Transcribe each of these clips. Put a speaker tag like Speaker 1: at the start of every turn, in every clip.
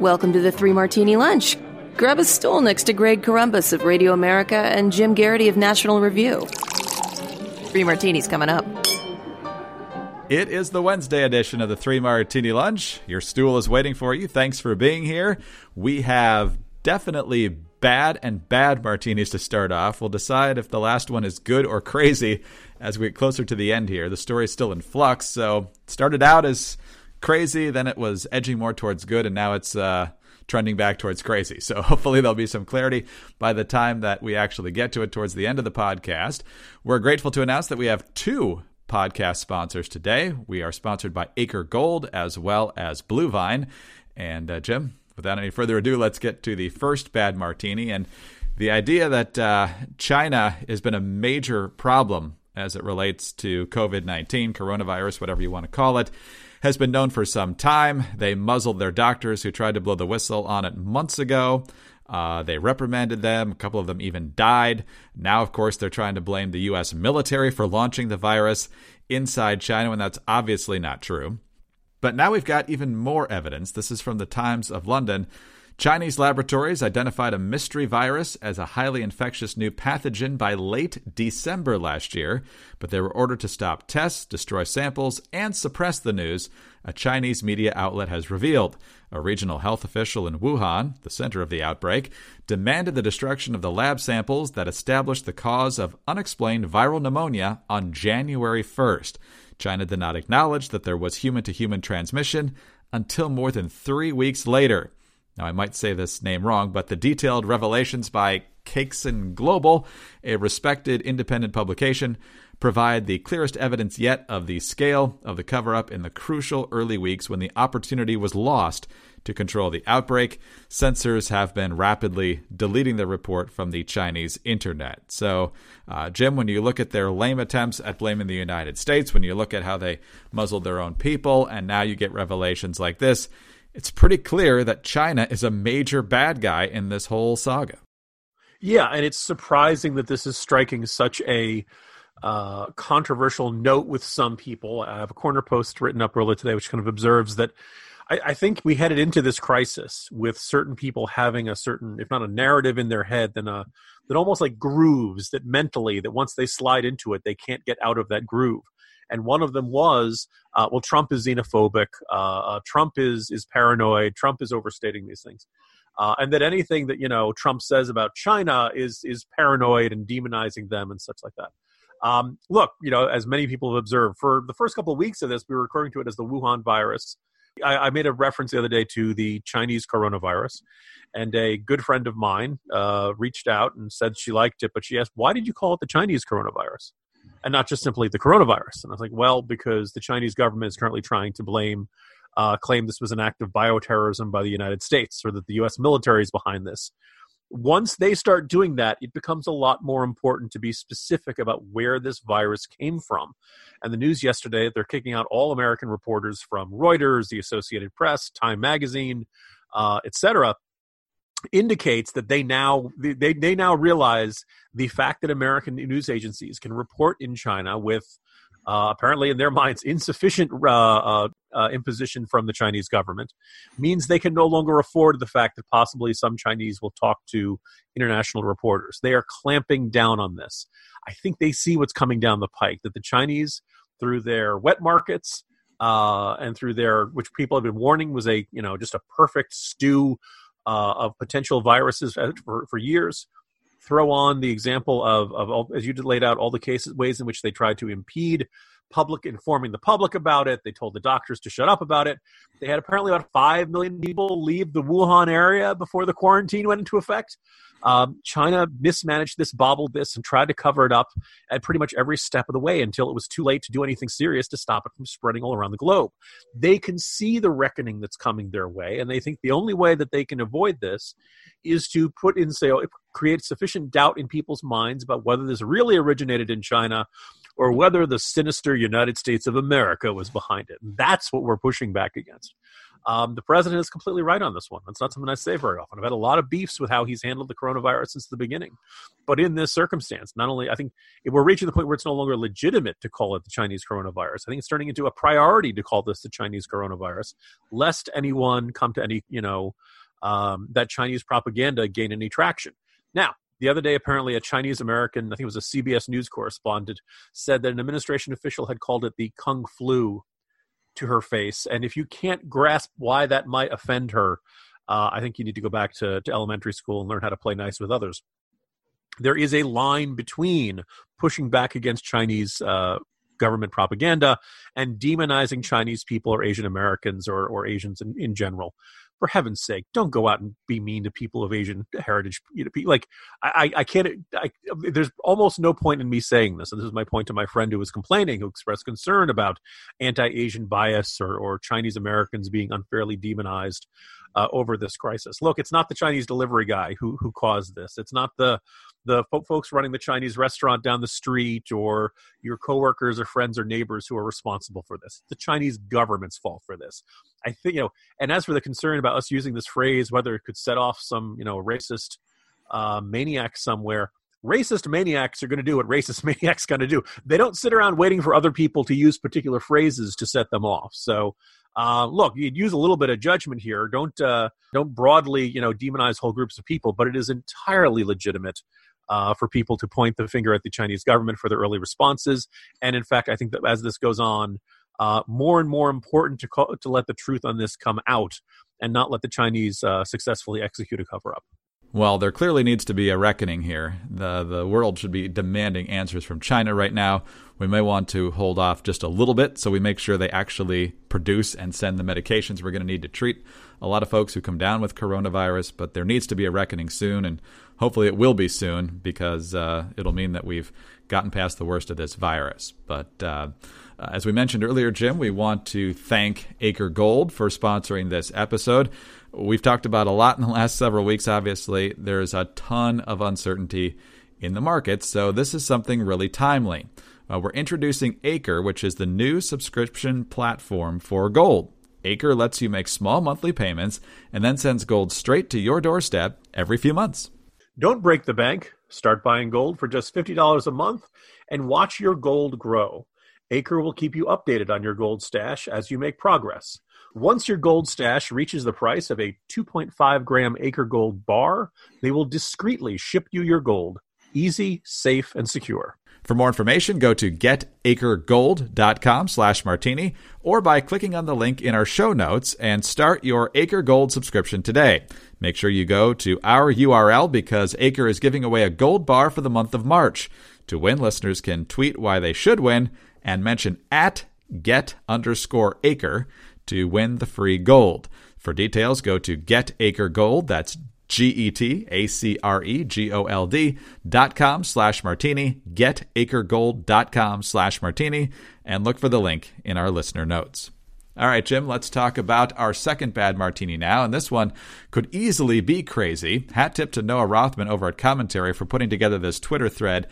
Speaker 1: Welcome to the Three Martini Lunch. Grab a stool next to Greg Corombos of Radio America and Jim Geraghty of National Review. Three martinis coming up.
Speaker 2: It is the Wednesday edition of the Three Martini Lunch. Your stool is waiting for you. Thanks for being here. We have definitely bad and bad martinis to start off. We'll decide if the last one is good or crazy as we get closer to the end here. The story is still in flux, so started out as crazy, then it was edging more towards good, and now it's uh, trending back towards crazy. So hopefully there'll be some clarity by the time that we actually get to it towards the end of the podcast. We're grateful to announce that we have two podcast sponsors today. We are sponsored by Acre Gold as well as Bluevine. And uh, Jim, without any further ado, let's get to the first bad martini. And the idea that uh, China has been a major problem as it relates to COVID 19, coronavirus, whatever you want to call it, has been known for some time. They muzzled their doctors who tried to blow the whistle on it months ago. Uh, they reprimanded them. A couple of them even died. Now, of course, they're trying to blame the U.S. military for launching the virus inside China, when that's obviously not true. But now we've got even more evidence. This is from the Times of London Chinese laboratories identified a mystery virus as a highly infectious new pathogen by late December last year, but they were ordered to stop tests, destroy samples, and suppress the news, a Chinese media outlet has revealed. A regional health official in Wuhan, the center of the outbreak, demanded the destruction of the lab samples that established the cause of unexplained viral pneumonia on January 1st. China did not acknowledge that there was human to human transmission until more than three weeks later. Now, I might say this name wrong, but the detailed revelations by Caixin Global, a respected independent publication, provide the clearest evidence yet of the scale of the cover up in the crucial early weeks when the opportunity was lost to control the outbreak. Censors have been rapidly deleting the report from the Chinese internet. So, uh, Jim, when you look at their lame attempts at blaming the United States, when you look at how they muzzled their own people, and now you get revelations like this, it's pretty clear that China is a major bad guy in this whole saga.
Speaker 3: Yeah, and it's surprising that this is striking such a uh, controversial note with some people. I have a corner post written up earlier today, which kind of observes that I, I, think we headed into this crisis with certain people having a certain, if not a narrative in their head, then a that almost like grooves that mentally that once they slide into it, they can't get out of that groove and one of them was, uh, well, Trump is xenophobic, uh, uh, Trump is is paranoid, Trump is overstating these things, uh, and that anything that you know Trump says about China is is paranoid and demonizing them and such like that. Um, look, you know, as many people have observed, for the first couple of weeks of this, we were referring to it as the Wuhan virus. I, I, made a reference the other day to the Chinese coronavirus, and a good friend of mine uh, reached out and said she liked it, but she asked, "Why did you call it the Chinese coronavirus?" And not just simply the coronavirus. And I was like, well, because the Chinese government is currently trying to blame, uh, claim this was an act of bioterrorism by the United States, or that the U.S. military is behind this. Once they start doing that, it becomes a lot more important to be specific about where this virus came from. And the news yesterday, that they're kicking out all American reporters from Reuters, the Associated Press, Time Magazine, uh, etc indicates that they now they, they now realize the fact that American news agencies can report in China with uh, apparently in their minds insufficient uh, uh, uh, imposition from the Chinese government means they can no longer afford the fact that possibly some Chinese will talk to international reporters. They are clamping down on this. I think they see what's coming down the pike that the Chinese, through their wet markets uh, and through their, which people have been warning was a you know just a perfect stew uh, of potential viruses for, for years. Throw on the example of, of, as you laid out, all the cases, ways in which they tried to impede public informing the public about it. They told the doctors to shut up about it. They had apparently about 5 million people leave the Wuhan area before the quarantine went into effect. Um, China mismanaged this, bobbled this, and tried to cover it up at pretty much every step of the way until it was too late to do anything serious to stop it from spreading all around the globe. They can see the reckoning that's coming their way, and they think the only way that they can avoid this is to put in, say, create sufficient doubt in people's minds about whether this really originated in China or whether the sinister United States of America was behind it. That's what we're pushing back against. Um, the president is completely right on this one. That's not something I say very often. I've had a lot of beefs with how he's handled the coronavirus since the beginning. But in this circumstance, not only I think we're reaching the point where it's no longer legitimate to call it the Chinese coronavirus. I think it's turning into a priority to call this the Chinese coronavirus, lest anyone come to any, you know, um, that Chinese propaganda gain any traction. Now, the other day, apparently, a Chinese American, I think it was a CBS News correspondent, said that an administration official had called it the Kung flu to her face. And if you can't grasp why that might offend her, uh, I think you need to go back to, to elementary school and learn how to play nice with others. There is a line between pushing back against Chinese uh, government propaganda and demonizing Chinese people or Asian Americans or, or Asians in, in general for heaven's sake, don't go out and be mean to people of Asian heritage. You know, like I, I can't. I, there's almost no point in me saying this, and this is my point to my friend who was complaining, who expressed concern about anti-Asian bias or, or Chinese Americans being unfairly demonized uh, over this crisis. Look, it's not the Chinese delivery guy who who caused this. It's not the the folks running the Chinese restaurant down the street or your coworkers or friends or neighbors who are responsible for this. the Chinese government's fault for this. I think you know. And as for the concern about us using this phrase, whether it could set off some you know racist uh, maniac somewhere. Racist maniacs are going to do what racist maniacs going to do. They don't sit around waiting for other people to use particular phrases to set them off. So uh, look, you'd use a little bit of judgment here. Don't uh, don't broadly, you know, demonize whole groups of people. But it is entirely legitimate uh, for people to point the finger at the Chinese government for their early responses. And in fact, I think that as this goes on, uh, more and more important to call, to let the truth on this come out and not let the Chinese uh, successfully execute a cover up.
Speaker 2: Well, there clearly needs to be a reckoning here. The the world should be demanding answers from China right now. We may want to hold off just a little bit so we make sure they actually produce and send the medications we're going to need to treat a lot of folks who come down with coronavirus, but there needs to be a reckoning soon and hopefully it will be soon because uh, it'll mean that we've gotten past the worst of this virus. But uh, as we mentioned earlier, Jim, we want to thank Acre Gold for sponsoring this episode. We've talked about a lot in the last several weeks, obviously. There's a ton of uncertainty in the markets, so this is something really timely. Uh, we're introducing Acre, which is the new subscription platform for gold. Acre lets you make small monthly payments and then sends gold straight to your doorstep every few months.
Speaker 3: Don't break the bank. Start buying gold for just $50 a month and watch your gold grow. Acre will keep you updated on your gold stash as you make progress. Once your gold stash reaches the price of a 2.5 gram Acre Gold bar, they will discreetly ship you your gold. Easy, safe, and secure.
Speaker 2: For more information, go to getacregold.com slash martini or by clicking on the link in our show notes and start your Acre Gold subscription today. Make sure you go to our URL because Acre is giving away a gold bar for the month of March. To win, listeners can tweet why they should win and mention at get underscore acre to win the free gold. For details, go to Get Acre Gold. That's G E T A C R E G O L D dot com slash martini, getacregold dot com slash martini, and look for the link in our listener notes. All right, Jim, let's talk about our second bad martini now. And this one could easily be crazy. Hat tip to Noah Rothman over at Commentary for putting together this Twitter thread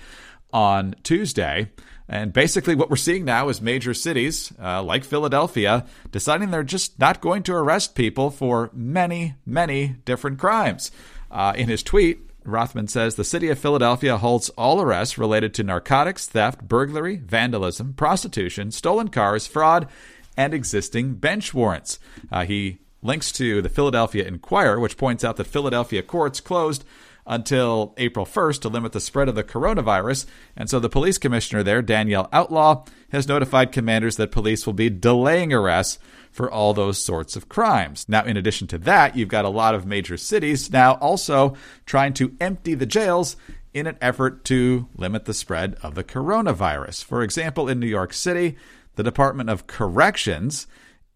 Speaker 2: on Tuesday. And basically, what we're seeing now is major cities uh, like Philadelphia deciding they're just not going to arrest people for many, many different crimes. Uh, in his tweet, Rothman says the city of Philadelphia holds all arrests related to narcotics, theft, burglary, vandalism, prostitution, stolen cars, fraud, and existing bench warrants. Uh, he links to the Philadelphia Inquirer, which points out that Philadelphia courts closed until April 1st to limit the spread of the coronavirus. And so the police commissioner there, Danielle Outlaw, has notified commanders that police will be delaying arrests for all those sorts of crimes. Now, in addition to that, you've got a lot of major cities now also trying to empty the jails in an effort to limit the spread of the coronavirus. For example, in New York City, the Department of Corrections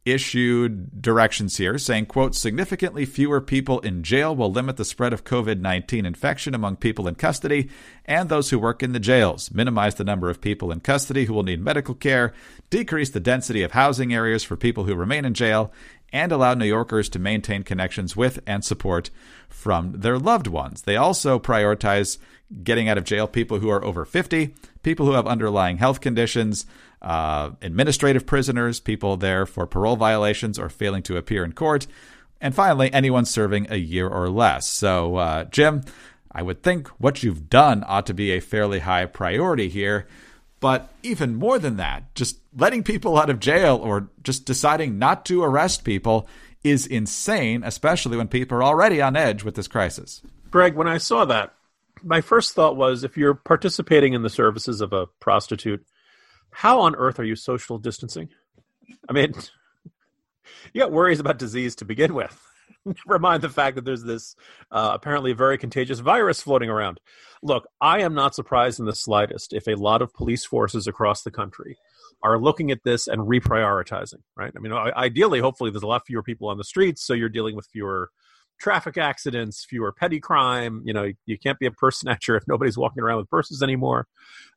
Speaker 2: issued directions here saying, quote, significantly fewer people in jail will limit the spread of COVID 19 infection among people in custody and those who work in the jails, minimize the number of people in custody who will need medical care, decrease the density of housing areas for people who remain in jail, and allow New Yorkers to maintain connections with and support from their loved ones. They also prioritize getting out of jail people who are over 50, people who have underlying health conditions, uh, administrative prisoners, people there for parole violations or failing to appear in court, and finally, anyone serving a year or less. So, uh, Jim, I would think what you've done ought to be a fairly high priority here. But even more than that, just letting people out of jail or just deciding not to arrest people is insane, especially when people are already on edge with this crisis.
Speaker 3: Greg, when I saw that, my first thought was if you're participating in the services of a prostitute, how on earth are you social distancing? I mean, you got worries about disease to begin with. Never mind the fact that there's this uh, apparently very contagious virus floating around. Look, I am not surprised in the slightest if a lot of police forces across the country are looking at this and reprioritizing, right? I mean, ideally, hopefully, there's a lot fewer people on the streets, so you're dealing with fewer traffic accidents, fewer petty crime. You know, you can't be a purse snatcher if nobody's walking around with purses anymore.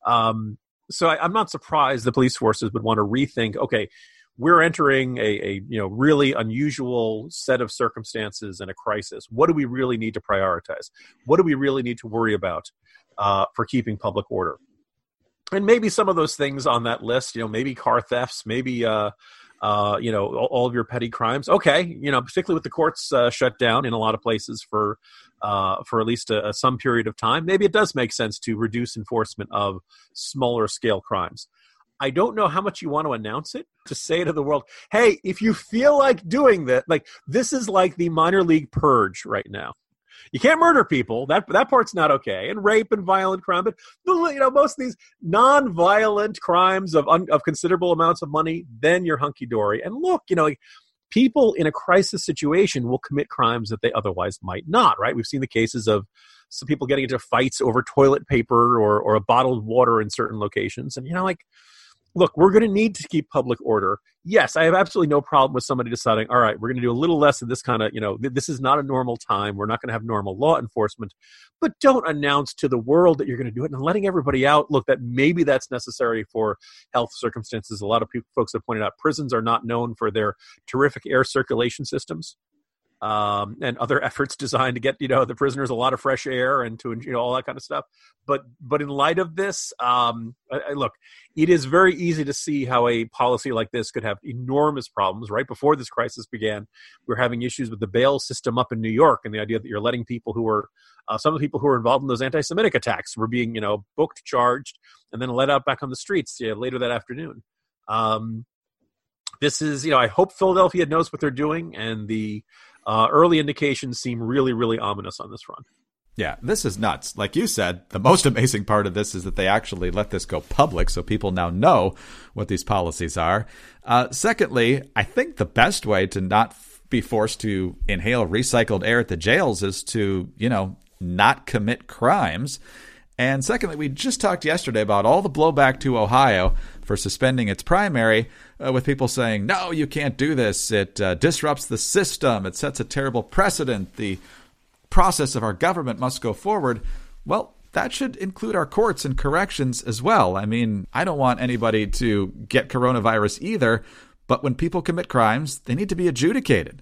Speaker 3: Um, so I, I'm not surprised the police forces would want to rethink. Okay, we're entering a, a, you know really unusual set of circumstances and a crisis. What do we really need to prioritize? What do we really need to worry about uh, for keeping public order? And maybe some of those things on that list, you know, maybe car thefts, maybe uh, uh, you know all, all, of your petty crimes. Okay, you know, particularly with the courts uh, shut down in a lot of places for uh, for at least a, a, some period of time, maybe it does make sense to reduce enforcement of smaller scale crimes. I don't know how much you want to announce it to say to the world, hey, if you feel like doing that, like this is like the minor league purge right now. You can't murder people. That that part's not okay. And rape and violent crime, but you know most of these non-violent crimes of un, of considerable amounts of money, then you're hunky dory. And look, you know, people in a crisis situation will commit crimes that they otherwise might not. Right? We've seen the cases of some people getting into fights over toilet paper or or a bottled water in certain locations, and you know, like look, we're going to need to keep public order. Yes, I have absolutely no problem with somebody deciding, all right, we're going to do a little less of this kind of, you know, this is not a normal time. We're not going to have normal law enforcement. But don't announce to the world that you're going to do it and letting everybody out look that maybe that's necessary for health circumstances. A lot of people, folks have pointed out prisons are not known for their terrific air circulation systems um, and other efforts designed to get you know the prisoners a lot of fresh air and to you know all that kind of stuff. But but in light of this, um, I, I look, it is very easy to see how a policy like this could have enormous problems. Right before this crisis began, we are having issues with the bail system up in New York, and the idea that you're letting people who were uh, some of the people who were involved in those anti-Semitic attacks were being you know booked, charged, and then let out back on the streets you know, later that afternoon. Um, this is, you know, I hope Philadelphia knows what they're doing, and the uh, early indications seem really, really ominous on this front.
Speaker 2: Yeah, this is nuts. Like you said, the most amazing part of this is that they actually let this go public so people now know what these policies are. Uh, secondly, I think the best way to not be forced to inhale recycled air at the jails is to, you know, not commit crimes. And secondly, we just talked yesterday about all the blowback to Ohio for suspending its primary, uh, with people saying, no, you can't do this. It uh, disrupts the system. It sets a terrible precedent. The process of our government must go forward. Well, that should include our courts and corrections as well. I mean, I don't want anybody to get coronavirus either, but when people commit crimes, they need to be adjudicated.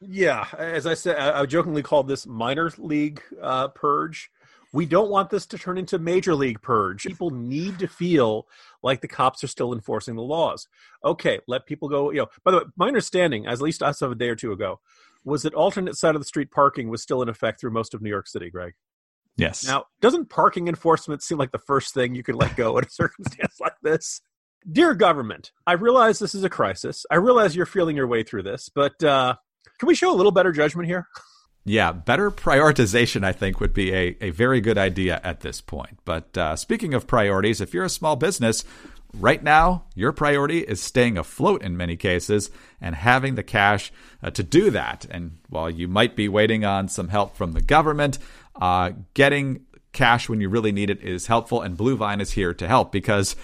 Speaker 3: Yeah, as I said, I jokingly called this minor league uh, purge we don't want this to turn into major league purge. People need to feel like the cops are still enforcing the laws. Okay, let people go. You know, by the way, my understanding, as at least as of a day or two ago, was that alternate side of the street parking was still in effect through most of New York City. Greg.
Speaker 2: Yes.
Speaker 3: Now, doesn't parking enforcement seem like the first thing you could let go in a circumstance like this? Dear government, I realize this is a crisis. I realize you're feeling your way through this, but uh, can we show a little better judgment here?
Speaker 2: Yeah, better prioritization, I think, would be a, a very good idea at this point. But uh, speaking of priorities, if you're a small business, right now your priority is staying afloat in many cases and having the cash uh, to do that. And while you might be waiting on some help from the government, uh, getting cash when you really need it is helpful. And Bluevine is here to help because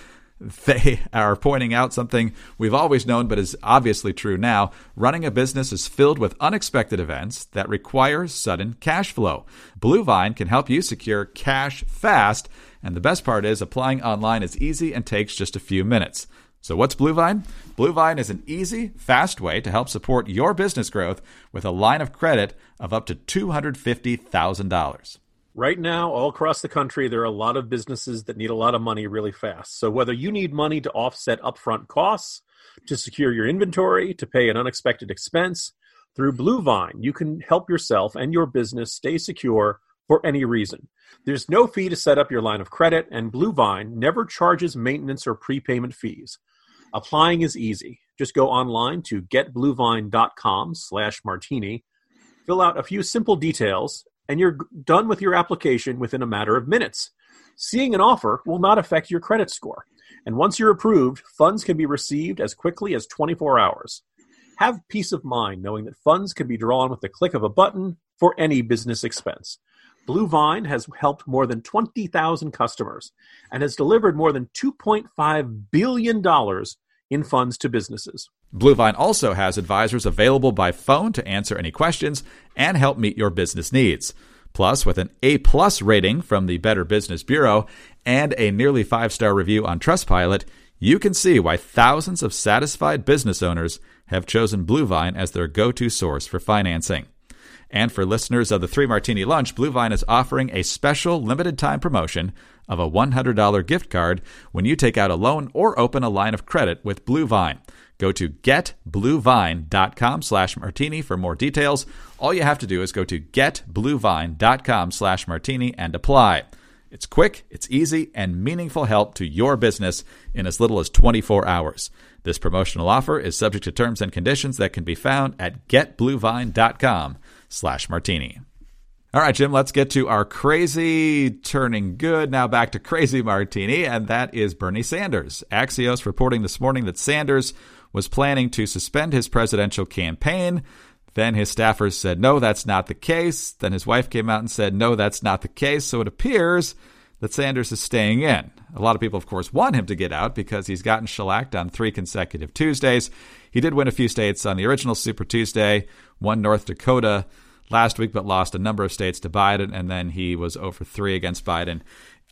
Speaker 2: they are pointing out something we've always known but is obviously true now. Running a business is filled with unexpected events that require sudden cash flow. Bluevine can help you secure cash fast, and the best part is applying online is easy and takes just a few minutes. So, what's Bluevine? Bluevine is an easy, fast way to help support your business growth with a line of credit of up to $250,000.
Speaker 3: Right now, all across the country, there are a lot of businesses that need a lot of money really fast. So, whether you need money to offset upfront costs, to secure your inventory, to pay an unexpected expense, through Bluevine, you can help yourself and your business stay secure for any reason. There's no fee to set up your line of credit, and Bluevine never charges maintenance or prepayment fees. Applying is easy. Just go online to getbluevine.com slash martini, fill out a few simple details, and you're done with your application within a matter of minutes. Seeing an offer will not affect your credit score. And once you're approved, funds can be received as quickly as 24 hours. Have peace of mind knowing that funds can be drawn with the click of a button for any business expense. Bluevine has helped more than 20,000 customers and has delivered more than $2.5 billion in funds to businesses.
Speaker 2: Bluevine also has advisors available by phone to answer any questions and help meet your business needs. Plus, with an A plus rating from the Better Business Bureau and a nearly five star review on Trustpilot, you can see why thousands of satisfied business owners have chosen Bluevine as their go to source for financing. And for listeners of the Three Martini Lunch, Bluevine is offering a special limited time promotion of a $100 gift card when you take out a loan or open a line of credit with Bluevine. Go to getbluevine.com slash martini for more details. All you have to do is go to getbluevine.com slash martini and apply. It's quick, it's easy, and meaningful help to your business in as little as 24 hours. This promotional offer is subject to terms and conditions that can be found at getbluevine.com slash martini. All right, Jim, let's get to our crazy turning good. Now back to crazy martini, and that is Bernie Sanders. Axios reporting this morning that Sanders was planning to suspend his presidential campaign. Then his staffers said, no, that's not the case. Then his wife came out and said, no, that's not the case. So it appears that Sanders is staying in. A lot of people, of course, want him to get out because he's gotten shellacked on three consecutive Tuesdays. He did win a few states on the original Super Tuesday, won North Dakota last week, but lost a number of states to Biden, and then he was over 3 against Biden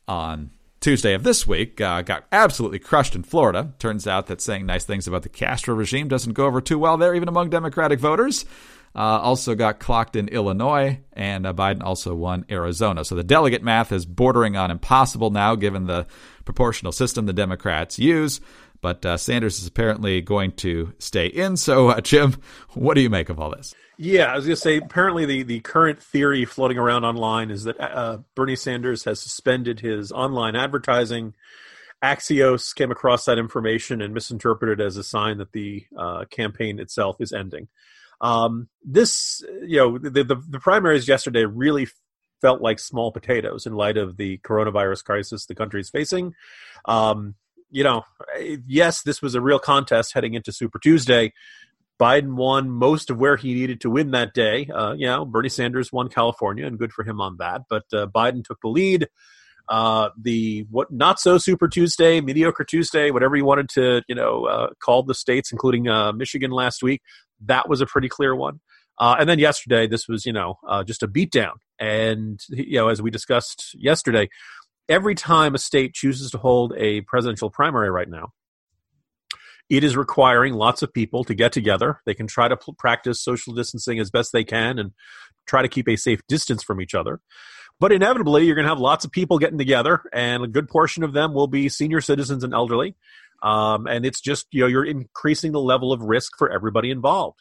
Speaker 2: on Tuesday of this week. Uh, got absolutely crushed in Florida. Turns out that saying nice things about the Castro regime doesn't go over too well there, even among Democratic voters. Uh, also got clocked in Illinois, and uh, Biden also won Arizona. So the delegate math is bordering on impossible now, given the proportional system the Democrats use. But uh, Sanders is apparently going to stay in. So, uh, Jim, what do you make of all this?
Speaker 3: Yeah, I was going to say, apparently, the, the current theory floating around online is that uh, Bernie Sanders has suspended his online advertising. Axios came across that information and misinterpreted as a sign that the uh, campaign itself is ending. Um, this, you know, the, the, the primaries yesterday really felt like small potatoes in light of the coronavirus crisis the country is facing. Um, you know, yes, this was a real contest heading into Super Tuesday. Biden won most of where he needed to win that day. Uh, you know, Bernie Sanders won California, and good for him on that. But uh, Biden took the lead. Uh, the what not so Super Tuesday, mediocre Tuesday, whatever you wanted to, you know, uh, call the states, including uh, Michigan last week. That was a pretty clear one. Uh, and then yesterday, this was, you know, just a beatdown. And, you know, as we discussed yesterday, every time a state chooses to hold a presidential primary right now, it is requiring lots of people to get together. They can try to p- practice social distancing as best they can and try to keep a safe distance from each other. But inevitably, you're going to have lots of people getting together, and a good portion of them will be senior citizens and elderly. Um, and it's just, you know, you're increasing the level of risk for everybody involved.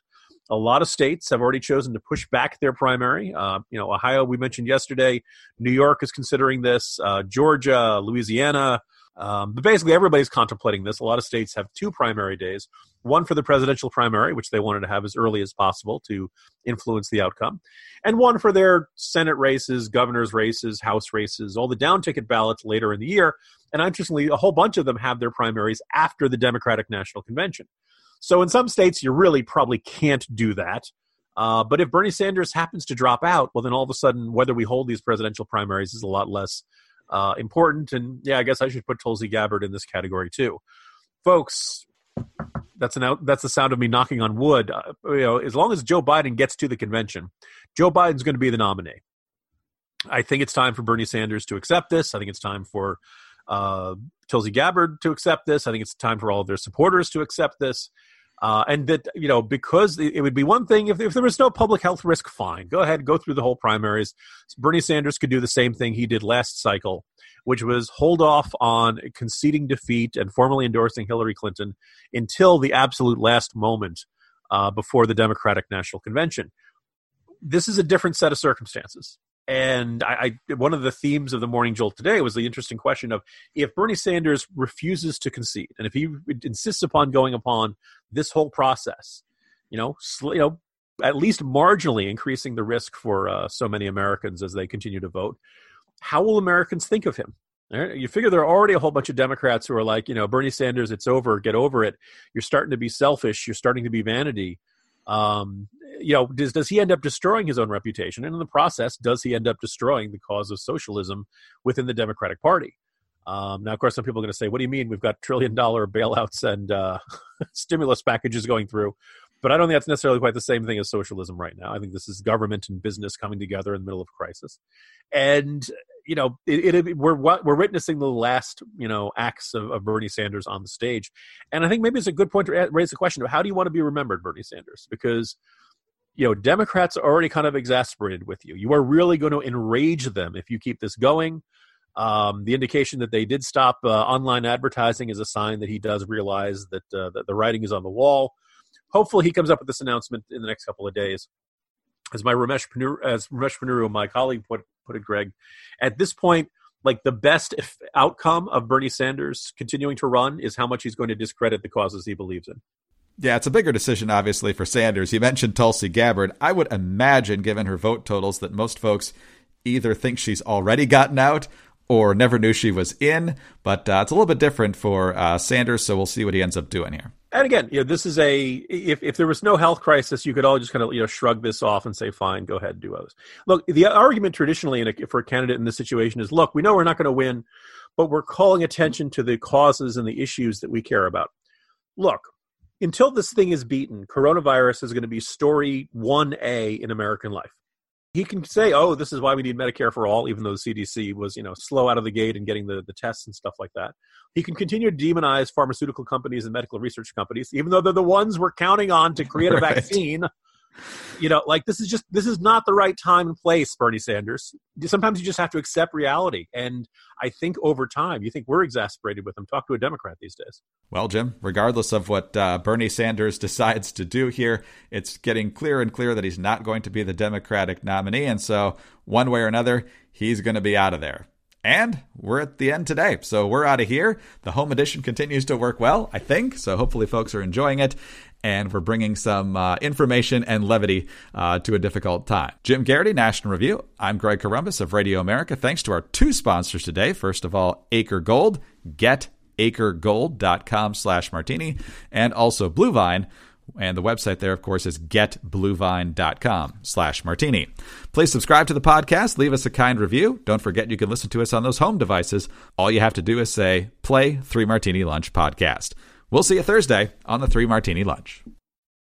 Speaker 3: A lot of states have already chosen to push back their primary. Uh, you know, Ohio, we mentioned yesterday. New York is considering this. Uh, Georgia, Louisiana. Um, but basically, everybody's contemplating this. A lot of states have two primary days one for the presidential primary, which they wanted to have as early as possible to influence the outcome, and one for their Senate races, governor's races, House races, all the down ticket ballots later in the year. And interestingly, a whole bunch of them have their primaries after the Democratic National Convention. So in some states, you really probably can't do that. Uh, but if Bernie Sanders happens to drop out, well, then all of a sudden, whether we hold these presidential primaries is a lot less uh, important. And yeah, I guess I should put Tulsi Gabbard in this category too, folks. That's an out, that's the sound of me knocking on wood. Uh, you know, as long as Joe Biden gets to the convention, Joe Biden's going to be the nominee. I think it's time for Bernie Sanders to accept this. I think it's time for uh, Tulsi Gabbard to accept this. I think it's time for all of their supporters to accept this. Uh, and that you know because it would be one thing if, if there was no public health risk fine go ahead go through the whole primaries bernie sanders could do the same thing he did last cycle which was hold off on conceding defeat and formally endorsing hillary clinton until the absolute last moment uh, before the democratic national convention this is a different set of circumstances and I, I, one of the themes of the morning jolt today was the interesting question of if Bernie Sanders refuses to concede, and if he insists upon going upon this whole process, you know, sl- you know, at least marginally increasing the risk for uh, so many Americans as they continue to vote, how will Americans think of him? Right? You figure there are already a whole bunch of Democrats who are like, you know, Bernie Sanders, it's over, get over it. You're starting to be selfish. You're starting to be vanity. Um, you know, does does he end up destroying his own reputation, and in the process, does he end up destroying the cause of socialism within the Democratic Party? Um, now, of course, some people are going to say, "What do you mean? We've got trillion dollar bailouts and uh, stimulus packages going through." But I don't think that's necessarily quite the same thing as socialism right now. I think this is government and business coming together in the middle of a crisis, and you know, it, it, we're we're witnessing the last you know acts of, of, Bernie Sanders on the stage, and I think maybe it's a good point to raise the question of how do you want to be remembered, Bernie Sanders? Because you know, Democrats are already kind of exasperated with you. You are really going to enrage them if you keep this going. Um, the indication that they did stop uh, online advertising is a sign that he does realize that, uh, that the writing is on the wall. Hopefully, he comes up with this announcement in the next couple of days. As my Ramesh as Ramesh Ponnuru, my colleague, put, put it, Greg, at this point, like the best outcome of Bernie Sanders continuing to run is how much he's going to discredit the causes he believes in.
Speaker 2: Yeah, it's a bigger decision, obviously, for Sanders. You mentioned Tulsi Gabbard. I would imagine, given her vote totals, that most folks either think she's already gotten out or never knew she was in. But uh, it's a little bit different for uh, Sanders, so we'll see what he ends up doing here.
Speaker 3: And again, you know, this is a if if there was no health crisis, you could all just kind of you know shrug this off and say, "Fine, go ahead, and do others." Look, the argument traditionally a, for a candidate in this situation is, "Look, we know we're not going to win, but we're calling attention to the causes and the issues that we care about." Look, until this thing is beaten, coronavirus is going to be story 1A in American life. He can say, oh, this is why we need Medicare for all, even though the CDC was, you know, slow out of the gate in getting the, the tests and stuff like that. He can continue to demonize pharmaceutical companies and medical research companies, even though they're the ones we're counting on to create a right. vaccine you know, like this is just this is not the right time and place, Bernie Sanders. Sometimes you just have to accept reality. And I think over time, you think we're exasperated with him. Talk to a Democrat these days.
Speaker 2: Well, Jim, regardless of what uh, Bernie Sanders decides to do here, it's getting clear and clear that he's not going to be the Democratic nominee. And so, one way or another, he's going to be out of there. And we're at the end today. So we're out of here. The home edition continues to work well, I think. So hopefully folks are enjoying it and we're bringing some uh, information and levity uh, to a difficult time. Jim Geraghty, National Review. I'm Greg Corombos of Radio America. Thanks to our two sponsors today. First of all, Acre Gold, Get getacregold.com slash martini, and also Bluevine. And the website there, of course, is getbluevine.com slash martini. Please subscribe to the podcast. Leave us a kind review. Don't forget you can listen to us on those home devices. All you have to do is say, play Three Martini Lunch podcast. We'll see you Thursday on the Three Martini Lunch.